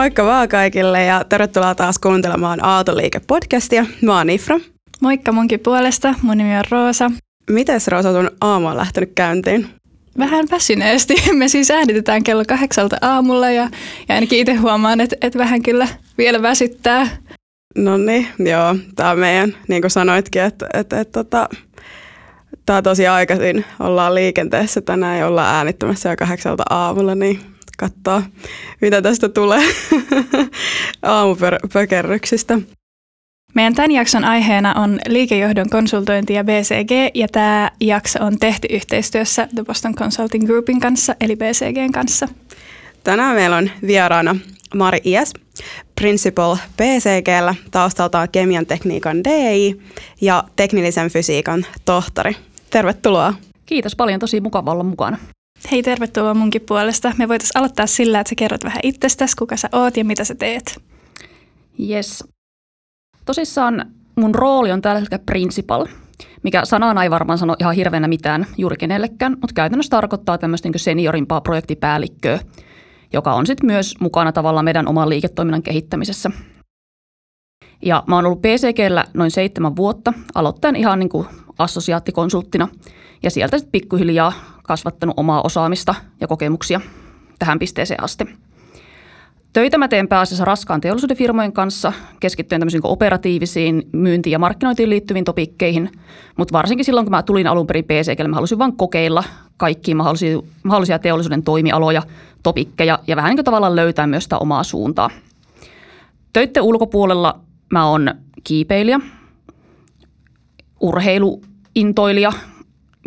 Moikka vaan kaikille ja tervetuloa taas kuuntelemaan Aaltoliike-podcastia. Mä oon Ifra. Moikka munkin puolesta, mun nimi on Roosa. Miten Roosa sun aamu on lähtenyt käyntiin? Vähän väsyneesti. Me siis äänitetään kello kahdeksalta aamulla ja, ja ainakin itse huomaan, että, että vähän kyllä vielä väsyttää. No niin, joo. Tämä on meidän, niin kuin sanoitkin, että, että, että, että tämä on tosi aikaisin. Ollaan liikenteessä tänään ja ollaan äänittämässä jo kahdeksalta aamulla, niin katsoa, mitä tästä tulee aamupökerryksistä. Meidän tämän jakson aiheena on liikejohdon konsultointi ja BCG, ja tämä jakso on tehty yhteistyössä The Boston Consulting Groupin kanssa, eli BCGn kanssa. Tänään meillä on vieraana Mari Ies, Principal BCGllä, taustaltaan kemian tekniikan DI ja teknillisen fysiikan tohtori. Tervetuloa. Kiitos paljon, tosi mukava olla mukana. Hei, tervetuloa munkin puolesta. Me voitaisiin aloittaa sillä, että sä kerrot vähän itsestäsi, kuka sä oot ja mitä sä teet. Yes. Tosissaan mun rooli on tällä hetkellä principal, mikä sanaan ei varmaan sano ihan hirveänä mitään juuri kenellekään, mutta käytännössä tarkoittaa tämmöistä niin seniorimpaa projektipäällikköä, joka on sitten myös mukana tavallaan meidän oman liiketoiminnan kehittämisessä. Ja mä oon ollut PCGllä noin seitsemän vuotta, aloittaen ihan niin kuin assosiaattikonsulttina ja sieltä sitten pikkuhiljaa kasvattanut omaa osaamista ja kokemuksia tähän pisteeseen asti. Töitä mä teen pääasiassa raskaan teollisuuden firmojen kanssa, keskittyen tämmöisiin operatiivisiin myyntiin ja markkinointiin liittyviin topikkeihin, mutta varsinkin silloin, kun mä tulin alun perin PCGlle, mä halusin vain kokeilla kaikkia mahdollisia, mahdollisia teollisuuden toimialoja, topikkeja ja vähän niin kuin tavallaan löytää myös sitä omaa suuntaa. Töitten ulkopuolella mä oon kiipeilijä, urheiluintoilija,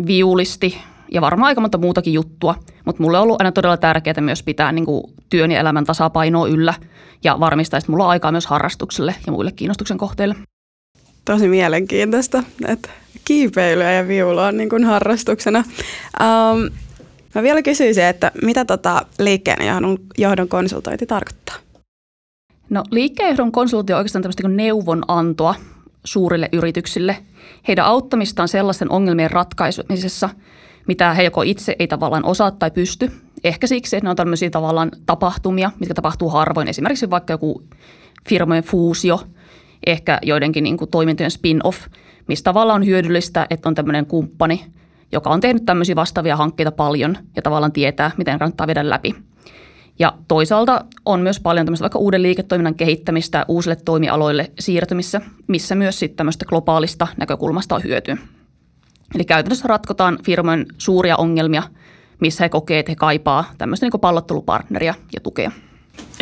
viulisti ja varmaan aika monta muutakin juttua. Mutta mulle on ollut aina todella tärkeää myös pitää niin kuin työn ja elämän tasapainoa yllä ja varmistaa, että mulla on aikaa myös harrastukselle ja muille kiinnostuksen kohteille. Tosi mielenkiintoista, että kiipeilyä ja viulua on niin kuin harrastuksena. Um, mä vielä kysyisin, että mitä tota liikkeen johdon konsultointi tarkoittaa? No liikkeenjohdon konsultointi on oikeastaan tämmöistä niin neuvonantoa suurille yrityksille. Heidän auttamistaan sellaisten ongelmien ratkaisemisessa – mitä he joko itse ei tavallaan osaa tai pysty. Ehkä siksi, että ne on tämmöisiä tavallaan tapahtumia, mitkä tapahtuu harvoin. Esimerkiksi vaikka joku firmojen fuusio, ehkä joidenkin niin kuin toimintojen spin-off, mistä tavallaan on hyödyllistä, että on tämmöinen kumppani, joka on tehnyt tämmöisiä vastaavia hankkeita paljon ja tavallaan tietää, miten kannattaa viedä läpi. Ja toisaalta on myös paljon tämmöistä vaikka uuden liiketoiminnan kehittämistä uusille toimialoille siirtymissä, missä myös sitten tämmöistä globaalista näkökulmasta on hyötyä. Eli käytännössä ratkotaan firmojen suuria ongelmia, missä he kokee, että he kaipaa tämmöistä niin pallottelupartneria ja tukea.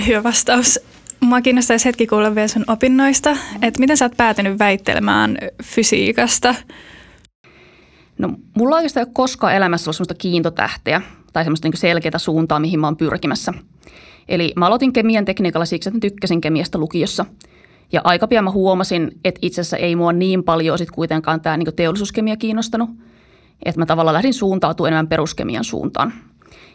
Hyvä vastaus. Mua kiinnostaisi hetki kuulla vielä sun opinnoista, että miten sä oot päätynyt väittelemään fysiikasta? No mulla oikeastaan ei ole koskaan elämässä ollut semmoista kiintotähteä tai semmoista niin selkeää suuntaa, mihin mä oon pyrkimässä. Eli mä aloitin kemian tekniikalla siksi, että tykkäsin kemiasta lukiossa – ja aika pian mä huomasin, että itse asiassa ei mua niin paljon sit kuitenkaan tämä niin teollisuuskemia kiinnostanut. Että mä tavallaan lähdin suuntautumaan enemmän peruskemian suuntaan.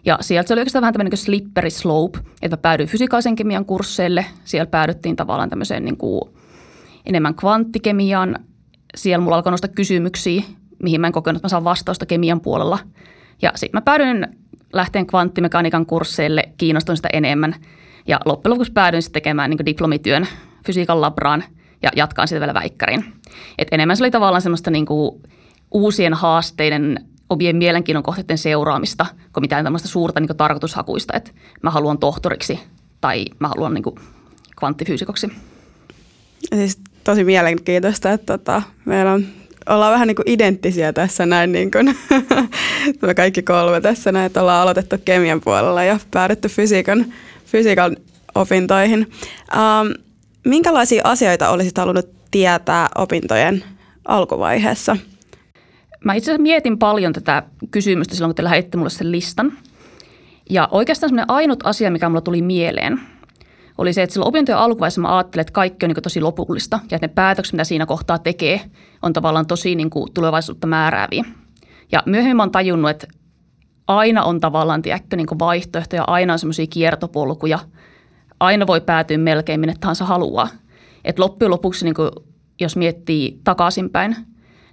Ja sieltä se oli oikeastaan vähän tämmöinen niin slippery slope, että mä päädyin fysikaalisen kemian kursseille. Siellä päädyttiin tavallaan tämmöiseen niin kuin enemmän kvanttikemiaan. Siellä mulla alkoi nostaa kysymyksiä, mihin mä en kokenut, että mä saan vastausta kemian puolella. Ja sitten mä päädyin lähteen kvanttimekaniikan kursseille, kiinnostuin sitä enemmän. Ja loppujen lopuksi päädyin sitten tekemään niin diplomityön fysiikan labraan ja jatkaan sitä vielä väikkärin. Et enemmän se oli tavallaan semmoista niin kuin uusien haasteiden, omien mielenkiinnon kohteiden seuraamista, kuin mitään tämmöistä suurta niin kuin tarkoitushakuista, että mä haluan tohtoriksi tai mä haluan niin kuin kvanttifyysikoksi. Siis tosi mielenkiintoista, että tota, meillä on, ollaan vähän niin kuin identtisiä tässä näin, niin kuin, me kaikki kolme tässä näin, että ollaan aloitettu kemian puolella ja päädytty fysiikan, fysiikan opintoihin. Um, Minkälaisia asioita olisit halunnut tietää opintojen alkuvaiheessa? Mä itse asiassa mietin paljon tätä kysymystä silloin, kun te lähetitte mulle sen listan. Ja oikeastaan semmoinen ainut asia, mikä mulla tuli mieleen, oli se, että silloin opintojen alkuvaiheessa mä ajattelin, että kaikki on niin tosi lopullista ja että ne päätökset, mitä siinä kohtaa tekee, on tavallaan tosi niin kuin tulevaisuutta määrääviä. Ja myöhemmin mä oon tajunnut, että aina on tavallaan tiedätkö, niin vaihtoehtoja, aina on semmoisia kiertopolkuja – aina voi päätyä melkein minne tahansa haluaa. Et loppujen lopuksi, niin kuin, jos miettii takaisinpäin,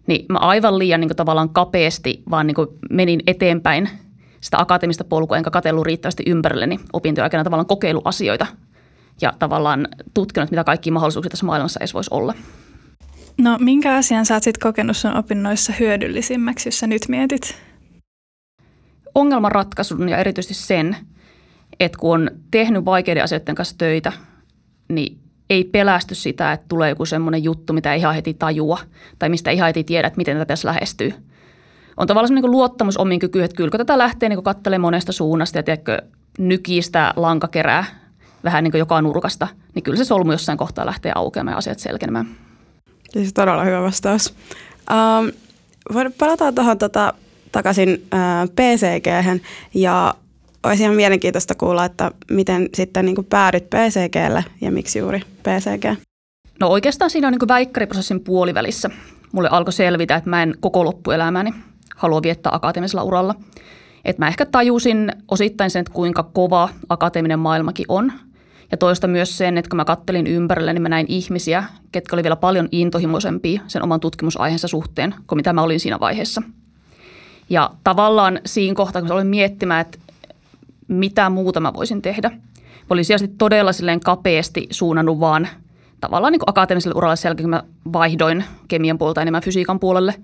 niin mä aivan liian niin kuin, tavallaan kapeasti vaan niin kuin, menin eteenpäin sitä akateemista polkua, enkä katsellut riittävästi ympärilleni opintojen aikana tavallaan kokeiluasioita. ja tavallaan tutkinut, mitä kaikki mahdollisuuksia tässä maailmassa edes voisi olla. No minkä asian sä oot sit kokenut sun opinnoissa hyödyllisimmäksi, jos sä nyt mietit? Ongelmanratkaisun ja erityisesti sen, että kun on tehnyt vaikeiden asioiden kanssa töitä, niin ei pelästy sitä, että tulee joku semmoinen juttu, mitä ei ihan heti tajua tai mistä ihan heti tiedä, että miten tätä tässä lähestyy. On tavallaan niin luottamus omiin kykyihin, että kyllä kun tätä lähtee niin katselemaan monesta suunnasta ja tiedätkö, nykistä lankakerää vähän niin kuin joka nurkasta, niin kyllä se solmu jossain kohtaa lähtee aukeamaan ja asiat selkenemään. Siis todella hyvä vastaus. Um, palataan tuohon tota, takaisin uh, PCG ja olisi ihan mielenkiintoista kuulla, että miten sitten niin kuin päädyt PCGlle ja miksi juuri PCG? No oikeastaan siinä on niin väikkäriprosessin puolivälissä. Mulle alkoi selvitä, että mä en koko loppuelämäni halua viettää akateemisella uralla. Että mä ehkä tajusin osittain sen, että kuinka kova akateeminen maailmakin on. Ja toista myös sen, että kun mä kattelin ympärille, niin mä näin ihmisiä, ketkä oli vielä paljon intohimoisempia sen oman tutkimusaiheensa suhteen kuin mitä mä olin siinä vaiheessa. Ja tavallaan siinä kohtaa, kun mä olin miettimään, että mitä muuta mä voisin tehdä. Olin sieltä todella silleen kapeasti suunnannut vaan tavallaan niin kuin akateemiselle uralle sen jälkeen, kun mä vaihdoin kemian puolta enemmän fysiikan puolelle.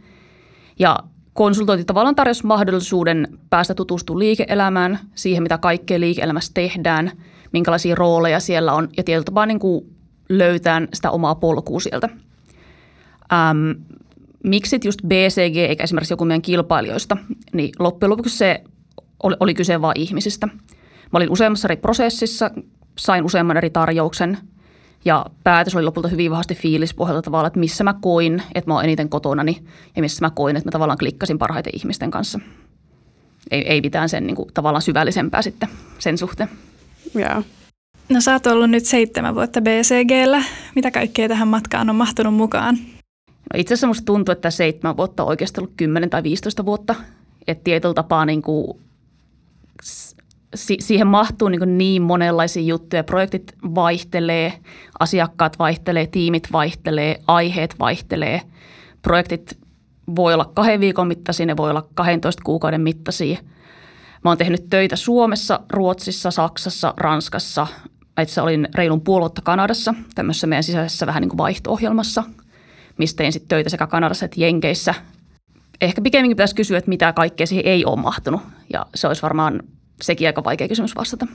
Ja konsultointi tavallaan tarjosi mahdollisuuden päästä tutustumaan liike-elämään, siihen mitä kaikkea liike-elämässä tehdään, minkälaisia rooleja siellä on ja tietyllä tapaa niin löytää sitä omaa polkua sieltä. Ähm, miksi just BCG eikä esimerkiksi joku meidän kilpailijoista, niin loppujen lopuksi se oli, oli kyse vain ihmisistä. Mä olin useammassa eri prosessissa, sain useamman eri tarjouksen ja päätös oli lopulta hyvin vahvasti fiilispohjalta tavalla, että missä mä koin, että mä oon eniten kotonani ja missä mä koin, että mä tavallaan klikkasin parhaiten ihmisten kanssa. Ei, ei mitään sen niin kuin, tavallaan syvällisempää sitten sen suhteen. Yeah. No sä oot ollut nyt seitsemän vuotta BCGllä. Mitä kaikkea tähän matkaan on mahtunut mukaan? No itse asiassa musta tuntuu, että seitsemän vuotta on oikeasti ollut 10 tai 15 vuotta. Että tietyllä tapaa niin kuin si- siihen mahtuu niin, niin monenlaisia juttuja. Projektit vaihtelee, asiakkaat vaihtelee, tiimit vaihtelee, aiheet vaihtelee. Projektit voi olla kahden viikon mittaisia, ne voi olla 12 kuukauden mittaisia. Mä oon tehnyt töitä Suomessa, Ruotsissa, Saksassa, Ranskassa. itse olin reilun puoluetta Kanadassa, tämmöisessä meidän sisäisessä vähän niin kuin vaihto-ohjelmassa, mistä tein sitten töitä sekä Kanadassa että Jenkeissä. Ehkä pikemminkin pitäisi kysyä, että mitä kaikkea siihen ei ole mahtunut. Ja se olisi varmaan sekin aika vaikea kysymys vastata.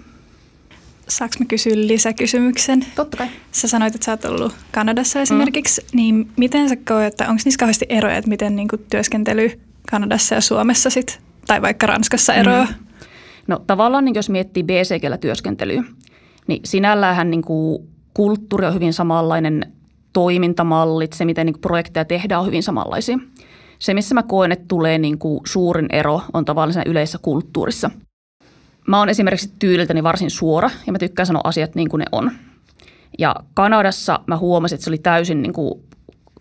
Saanko mä kysyä lisäkysymyksen? Totta kai. Sä sanoit, että sä oot ollut Kanadassa esimerkiksi, mm. niin miten sä koet, että onko niissä kauheasti eroja, että miten niin työskentely Kanadassa ja Suomessa sit, tai vaikka Ranskassa mm. eroa? Mm. No tavallaan niin jos miettii BCGllä työskentelyä, niin sinällähän niin kuin kulttuuri on hyvin samanlainen, toimintamallit, se miten niin projekteja tehdään on hyvin samanlaisia. Se, missä mä koen, että tulee niin kuin suurin ero, on tavallaan yleisessä kulttuurissa – Mä oon esimerkiksi tyyliltäni varsin suora ja mä tykkään sanoa asiat niin kuin ne on. Ja Kanadassa mä huomasin, että se oli täysin niin kuin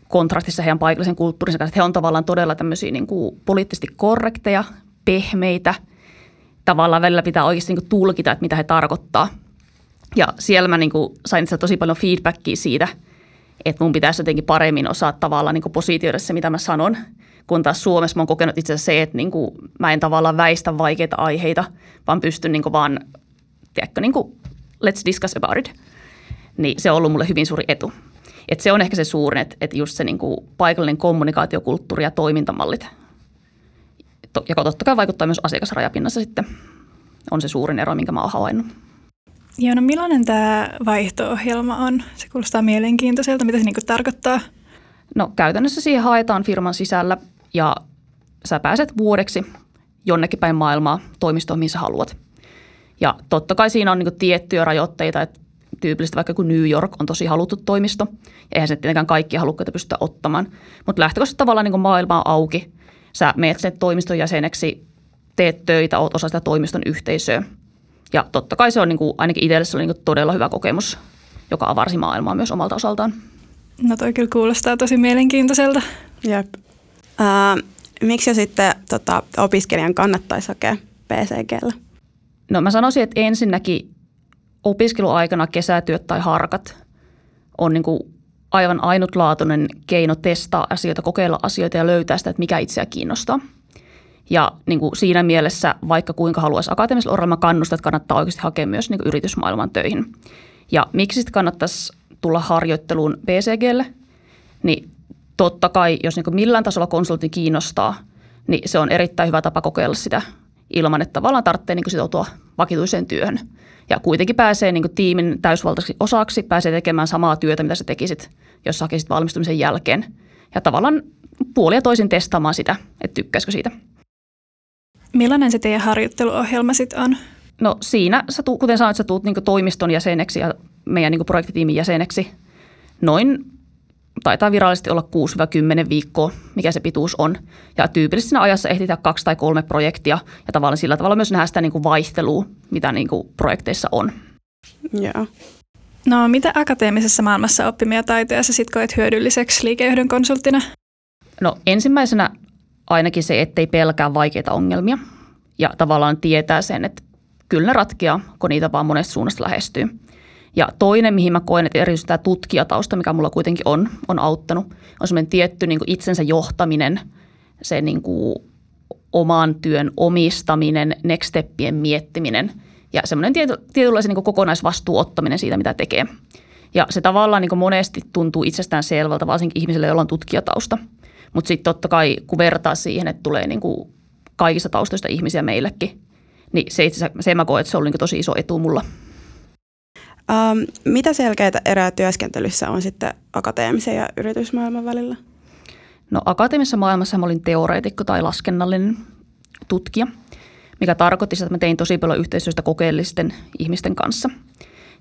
kontrastissa heidän paikallisen kulttuurinsa kanssa. Että he on tavallaan todella tämmöisiä niin kuin poliittisesti korrekteja, pehmeitä. Tavallaan välillä pitää oikeasti niin kuin tulkita, että mitä he tarkoittaa. Ja siellä mä niin kuin sain tosi paljon feedbackia siitä, että mun pitäisi jotenkin paremmin osaa tavallaan niin kuin positioida se, mitä mä sanon – kun taas Suomessa mä oon kokenut itse asiassa se, että niin kuin mä en tavallaan väistä vaikeita aiheita, vaan pystyn niin kuin vaan, tiedätkö, niin kuin, let's discuss about it. Niin se on ollut mulle hyvin suuri etu. Et se on ehkä se suurin, että, että just se niin kuin paikallinen kommunikaatiokulttuuri ja toimintamallit. Ja totta kai vaikuttaa myös asiakasrajapinnassa sitten. On se suurin ero, minkä mä oon havainnut. Joo, no millainen tämä vaihto-ohjelma on? Se kuulostaa mielenkiintoiselta. Mitä se niin tarkoittaa? No käytännössä siihen haetaan firman sisällä ja sä pääset vuodeksi jonnekin päin maailmaa toimistoon, missä haluat. Ja totta kai siinä on niin tiettyjä rajoitteita, että tyypillistä vaikka kun New York on tosi haluttu toimisto, ja eihän se tietenkään kaikkia halukkaita pystytä ottamaan. Mutta lähtökohtaisesti tavallaan niin maailma on auki. Sä menet sen toimiston jäseneksi, teet töitä, oot osa sitä toimiston yhteisöä. Ja totta kai se on niin kuin, ainakin itselle se oli niin todella hyvä kokemus, joka avarsi maailmaa myös omalta osaltaan. No toi kyllä kuulostaa tosi mielenkiintoiselta. Jep. Uh, miksi sitten tota, opiskelijan kannattaisi hakea PCGllä? No mä sanoisin, että ensinnäkin opiskeluaikana kesätyöt tai harkat on niin kuin aivan ainutlaatuinen keino testaa asioita, kokeilla asioita ja löytää sitä, että mikä itseä kiinnostaa. Ja niin kuin siinä mielessä, vaikka kuinka haluaisi akateemisella uralla, mä että kannattaa oikeasti hakea myös niin kuin yritysmaailman töihin. Ja miksi sitten kannattaisi tulla harjoitteluun BCGlle, niin totta kai, jos niin millään tasolla konsultti kiinnostaa, niin se on erittäin hyvä tapa kokeilla sitä ilman, että tavallaan tarvitsee niin sitoutua vakituiseen työhön. Ja kuitenkin pääsee niin tiimin täysvaltaiseksi osaksi, pääsee tekemään samaa työtä, mitä sä tekisit, jos hakisit valmistumisen jälkeen. Ja tavallaan puolia toisin testaamaan sitä, että tykkäisikö siitä. Millainen se teidän harjoitteluohjelma sitten on? No siinä, sä tuut, kuten sanoit, sä tuut niin toimiston jäseneksi ja meidän niin projektitiimin jäseneksi noin taitaa virallisesti olla 6-10 viikkoa, mikä se pituus on. Ja tyypillisesti siinä ajassa ehditään kaksi tai kolme projektia ja tavallaan sillä tavalla myös nähdään sitä niin kuin vaihtelua, mitä niin kuin projekteissa on. Joo. No mitä akateemisessa maailmassa oppimia taitoja sä sitten koet hyödylliseksi liikejohdon konsulttina? No ensimmäisenä ainakin se, ettei pelkää vaikeita ongelmia ja tavallaan tietää sen, että kyllä ne ratkeaa, kun niitä vaan monesta suunnasta lähestyy. Ja toinen, mihin mä koen, että erityisesti tämä tutkijatausta, mikä mulla kuitenkin on, on auttanut, on semmoinen tietty niin kuin itsensä johtaminen, se niin kuin oman työn omistaminen, next steppien miettiminen ja semmoinen tiety, tietynlaisen niin kokonaisvastuun ottaminen siitä, mitä tekee. Ja se tavallaan niin kuin monesti tuntuu itsestään selvältä, varsinkin ihmisille, joilla on tutkijatausta. Mutta sitten totta kai, kun vertaa siihen, että tulee niin kuin kaikista taustoista ihmisiä meillekin, niin se itse se mä koen, että se on niin tosi iso etu mulla. Um, mitä selkeitä erää työskentelyssä on sitten akateemisen ja yritysmaailman välillä? No akateemisessa maailmassa mä olin teoreetikko tai laskennallinen tutkija, mikä tarkoitti että mä tein tosi paljon yhteistyöstä kokeellisten ihmisten kanssa.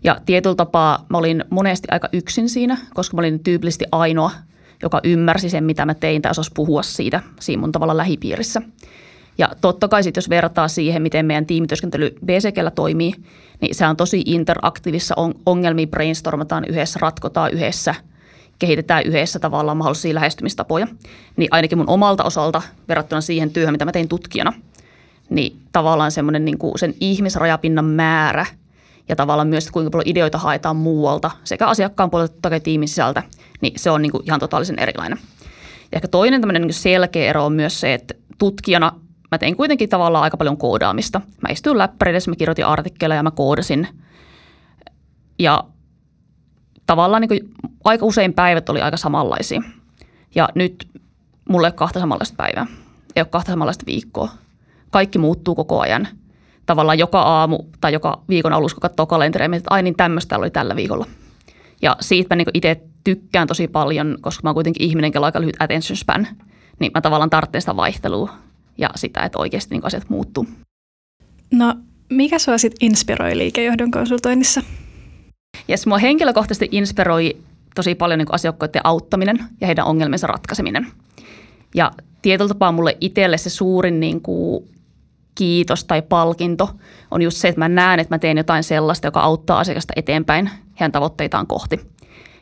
Ja tietyllä tapaa mä olin monesti aika yksin siinä, koska mä olin tyypillisesti ainoa, joka ymmärsi sen, mitä mä tein tai osasi puhua siitä siinä mun tavalla lähipiirissä. Ja totta kai sitten, jos vertaa siihen, miten meidän tiimityöskentely BCGllä toimii, niin se on tosi interaktiivissa ongelmia brainstormataan yhdessä, ratkotaan yhdessä, kehitetään yhdessä tavallaan mahdollisia lähestymistapoja. Niin ainakin mun omalta osalta verrattuna siihen työhön, mitä mä tein tutkijana, niin tavallaan semmoinen niin kuin sen ihmisrajapinnan määrä ja tavallaan myös, kuinka paljon ideoita haetaan muualta sekä asiakkaan puolelta että tiimin sisältä, niin se on niin kuin ihan totaalisen erilainen. Ja ehkä toinen tämmöinen niin selkeä ero on myös se, että tutkijana mä tein kuitenkin tavallaan aika paljon koodaamista. Mä istuin läppärille, mä kirjoitin artikkeleja ja mä koodasin. Ja tavallaan niin kuin aika usein päivät oli aika samanlaisia. Ja nyt mulle ei ole kahta samanlaista päivää. Ei ole kahta samanlaista viikkoa. Kaikki muuttuu koko ajan. Tavallaan joka aamu tai joka viikon alussa, kun katsoo kalenteria, että ai niin tämmöistä oli tällä viikolla. Ja siitä mä niin itse tykkään tosi paljon, koska mä oon kuitenkin ihminen, on aika lyhyt attention span. Niin mä tavallaan tarvitsen sitä vaihtelua ja sitä, että oikeasti niin asiat muuttuu. No, mikä sinua sitten inspiroi liikejohdon konsultoinnissa? Yes, mua henkilökohtaisesti inspiroi tosi paljon niin asiakkaiden auttaminen ja heidän ongelmiensa ratkaiseminen. Ja tietyllä tapaa mulle itselle se suurin niin kuin kiitos tai palkinto on just se, että mä näen, että mä teen jotain sellaista, joka auttaa asiakasta eteenpäin heidän tavoitteitaan kohti.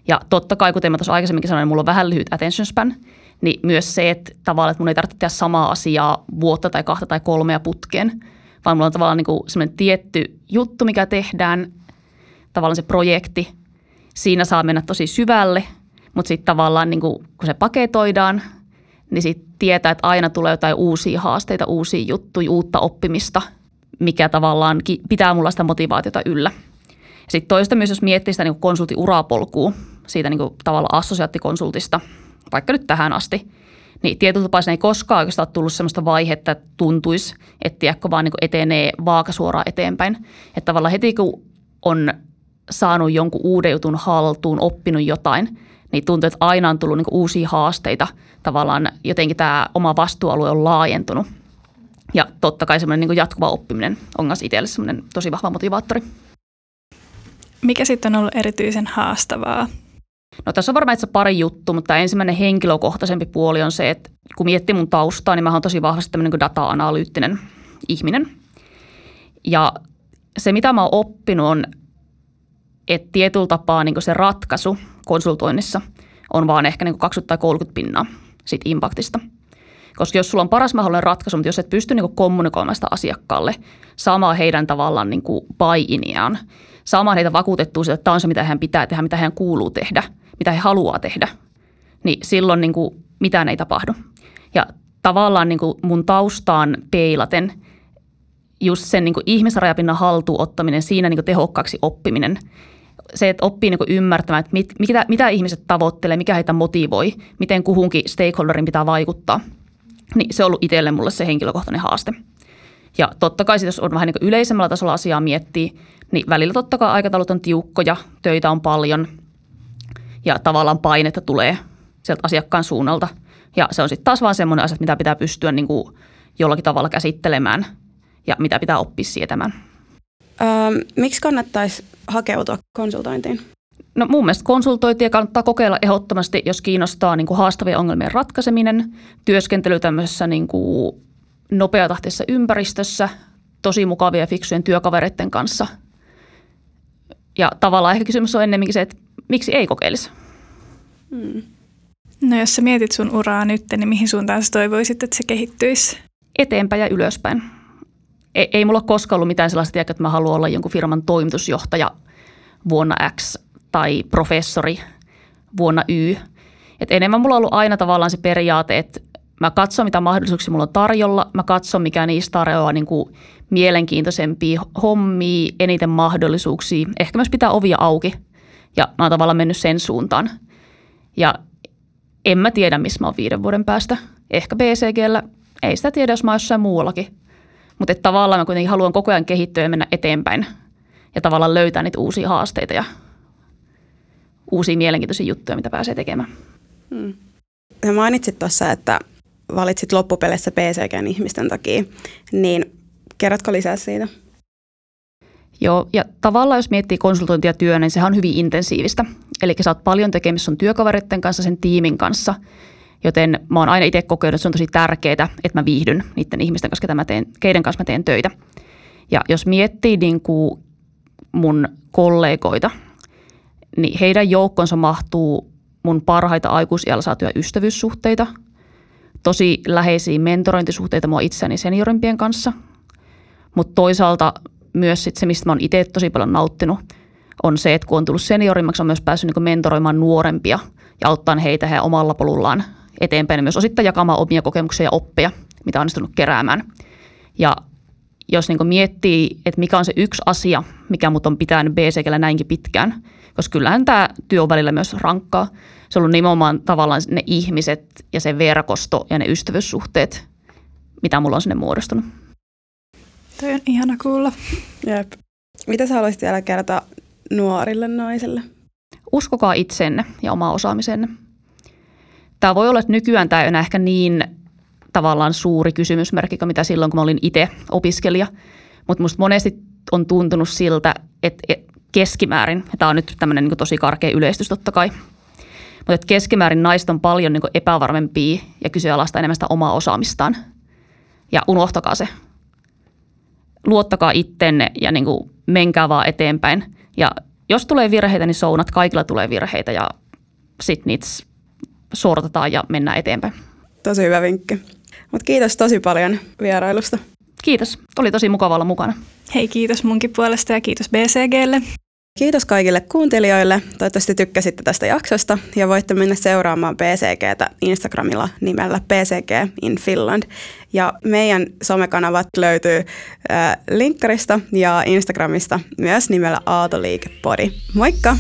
Ja totta kai, kuten mä tuossa aikaisemminkin sanoin, mulla on vähän lyhyt attention span, niin myös se, että tavallaan, että mun ei tarvitse tehdä samaa asiaa vuotta tai kahta tai kolmea putkeen, vaan mulla on tavallaan niin sellainen tietty juttu, mikä tehdään, tavallaan se projekti. Siinä saa mennä tosi syvälle, mutta sitten tavallaan niin kuin, kun se paketoidaan, niin sitten tietää, että aina tulee jotain uusia haasteita, uusia juttuja, uutta oppimista, mikä tavallaan pitää mulla sitä motivaatiota yllä. Sitten toista myös, jos miettii sitä niin konsultiurapolkua, siitä niin tavallaan assosiaattikonsultista – vaikka nyt tähän asti, niin tietyllä tapaa ei koskaan oikeastaan ole tullut sellaista vaihetta, että tuntuisi, että tiedätkö, vaan niin etenee vaakasuoraan eteenpäin. Että tavallaan heti kun on saanut jonkun uuden jutun haltuun, oppinut jotain, niin tuntuu, että aina on tullut niin uusia haasteita. Tavallaan jotenkin tämä oma vastuualue on laajentunut. Ja totta kai semmoinen niin jatkuva oppiminen on myös itselle semmoinen tosi vahva motivaattori. Mikä sitten on ollut erityisen haastavaa No tässä on varmaan itse pari juttu, mutta ensimmäinen henkilökohtaisempi puoli on se, että kun miettii mun taustaa, niin mä oon tosi vahvasti tämmöinen niin data-analyyttinen ihminen. Ja se, mitä mä oon oppinut, on, että tietyllä tapaa niin se ratkaisu konsultoinnissa on vaan ehkä niin 20 tai 30 pinnaa siitä impactista. Koska jos sulla on paras mahdollinen ratkaisu, mutta jos et pysty niin kommunikoimaan sitä asiakkaalle, saamaan heidän tavallaan niin buy-iniaan, saamaan heitä vakuutettua että tämä on se, mitä hän pitää tehdä, mitä hän kuuluu tehdä, mitä he haluaa tehdä, niin silloin niin kuin mitään ei tapahdu. Ja tavallaan niin kuin mun taustaan peilaten just sen niin kuin ihmisrajapinnan haltuun ottaminen, siinä niin kuin tehokkaaksi oppiminen, se, että oppii niin ymmärtämään, että mit, mitä, mitä ihmiset tavoittelee, mikä heitä motivoi, miten kuhunkin stakeholderin pitää vaikuttaa, niin se on ollut itselle mulle se henkilökohtainen haaste. Ja totta kai jos on vähän niin yleisemmällä tasolla asiaa miettii, niin välillä totta kai aikataulut on tiukkoja, töitä on paljon ja tavallaan painetta tulee sieltä asiakkaan suunnalta. Ja se on sitten taas vaan semmoinen asia, mitä pitää pystyä niin kuin jollakin tavalla käsittelemään ja mitä pitää oppia sietämään. Öö, miksi kannattaisi hakeutua konsultointiin? No mun mielestä konsultointia kannattaa kokeilla ehdottomasti, jos kiinnostaa niin kuin haastavien ongelmien ratkaiseminen, työskentely tämmöisessä niin kuin nopeatahtisessa ympäristössä, tosi mukavia ja fiksujen työkavereiden kanssa. Ja tavallaan ehkä kysymys on ennemminkin se, että miksi ei kokeilisi? Hmm. No jos sä mietit sun uraa nyt, niin mihin suuntaan sä toivoisit, että se kehittyisi? Eteenpäin ja ylöspäin. Ei, ei mulla koskaan ollut mitään sellaista, että mä haluan olla jonkun firman toimitusjohtaja vuonna X tai professori vuonna Y. Et enemmän mulla on ollut aina tavallaan se periaate, että mä katson mitä mahdollisuuksia mulla on tarjolla, mä katson mikä niistä tarjoaa niin kuin mielenkiintoisempia hommia, eniten mahdollisuuksia, ehkä myös pitää ovia auki ja mä oon tavallaan mennyt sen suuntaan. Ja en mä tiedä, missä mä oon viiden vuoden päästä. Ehkä BCGllä, ei sitä tiedä, jos mä oon jossain muuallakin. Mutta tavallaan mä kuitenkin haluan koko ajan kehittyä ja mennä eteenpäin ja tavallaan löytää niitä uusia haasteita ja uusia mielenkiintoisia juttuja, mitä pääsee tekemään. Hmm. Sä mainitsit tuossa, että valitsit loppupeleissä PCGn ihmisten takia, niin kerrotko lisää siitä? Joo, ja tavallaan jos miettii konsultointia työ, niin sehän on hyvin intensiivistä. Eli sä oot paljon tekemistä sun työkavereiden kanssa, sen tiimin kanssa, joten mä oon aina itse kokenut, että se on tosi tärkeää, että mä viihdyn niiden ihmisten kanssa, mä teen, keiden kanssa mä teen töitä. Ja jos miettii niin kuin mun kollegoita, niin heidän joukkonsa mahtuu mun parhaita aikuisiällä saatuja ystävyyssuhteita, tosi läheisiä mentorointisuhteita mua itseäni seniorimpien kanssa, mutta toisaalta myös sit se, mistä mä oon itse tosi paljon nauttinut, on se, että kun on tullut seniorimmaksi, on myös päässyt niin mentoroimaan nuorempia ja auttaa heitä heidän omalla polullaan eteenpäin ja myös osittain jakamaan omia kokemuksia ja oppeja, mitä on onnistunut keräämään. Ja jos niin miettii, että mikä on se yksi asia, mikä mut on pitänyt BCGllä näinkin pitkään, koska kyllähän tämä työ on välillä myös rankkaa. Se on ollut nimenomaan tavallaan ne ihmiset ja se verkosto ja ne ystävyyssuhteet, mitä mulla on sinne muodostunut. Toi on ihana kuulla. Jep. Mitä sä haluaisit vielä kertoa nuorille naisille? Uskokaa itsenne ja omaa osaamisenne. Tämä voi olla, että nykyään tämä ei ole ehkä niin tavallaan suuri kysymysmerkki kuin mitä silloin, kun mä olin itse opiskelija. Mutta musta monesti on tuntunut siltä, että keskimäärin, ja tämä on nyt tämmöinen niin tosi karkea yleistys totta kai, mutta että keskimäärin naiset on paljon niin epävarmempia ja kyseenalaista enemmän sitä omaa osaamistaan. Ja unohtakaa se. Luottakaa ittenne ja niin kuin menkää vaan eteenpäin. Ja jos tulee virheitä, niin sounat, kaikilla tulee virheitä ja sitten niitä sortataan ja mennään eteenpäin. Tosi hyvä vinkki. Mutta kiitos tosi paljon vierailusta. Kiitos. Oli tosi mukava olla mukana. Hei, kiitos munkin puolesta ja kiitos BCGlle. Kiitos kaikille kuuntelijoille. Toivottavasti tykkäsitte tästä jaksosta ja voitte mennä seuraamaan BCGtä Instagramilla nimellä BCG in Finland. Ja meidän somekanavat löytyy äh, linkkarista ja Instagramista myös nimellä Aatoliikepodi. Moikka!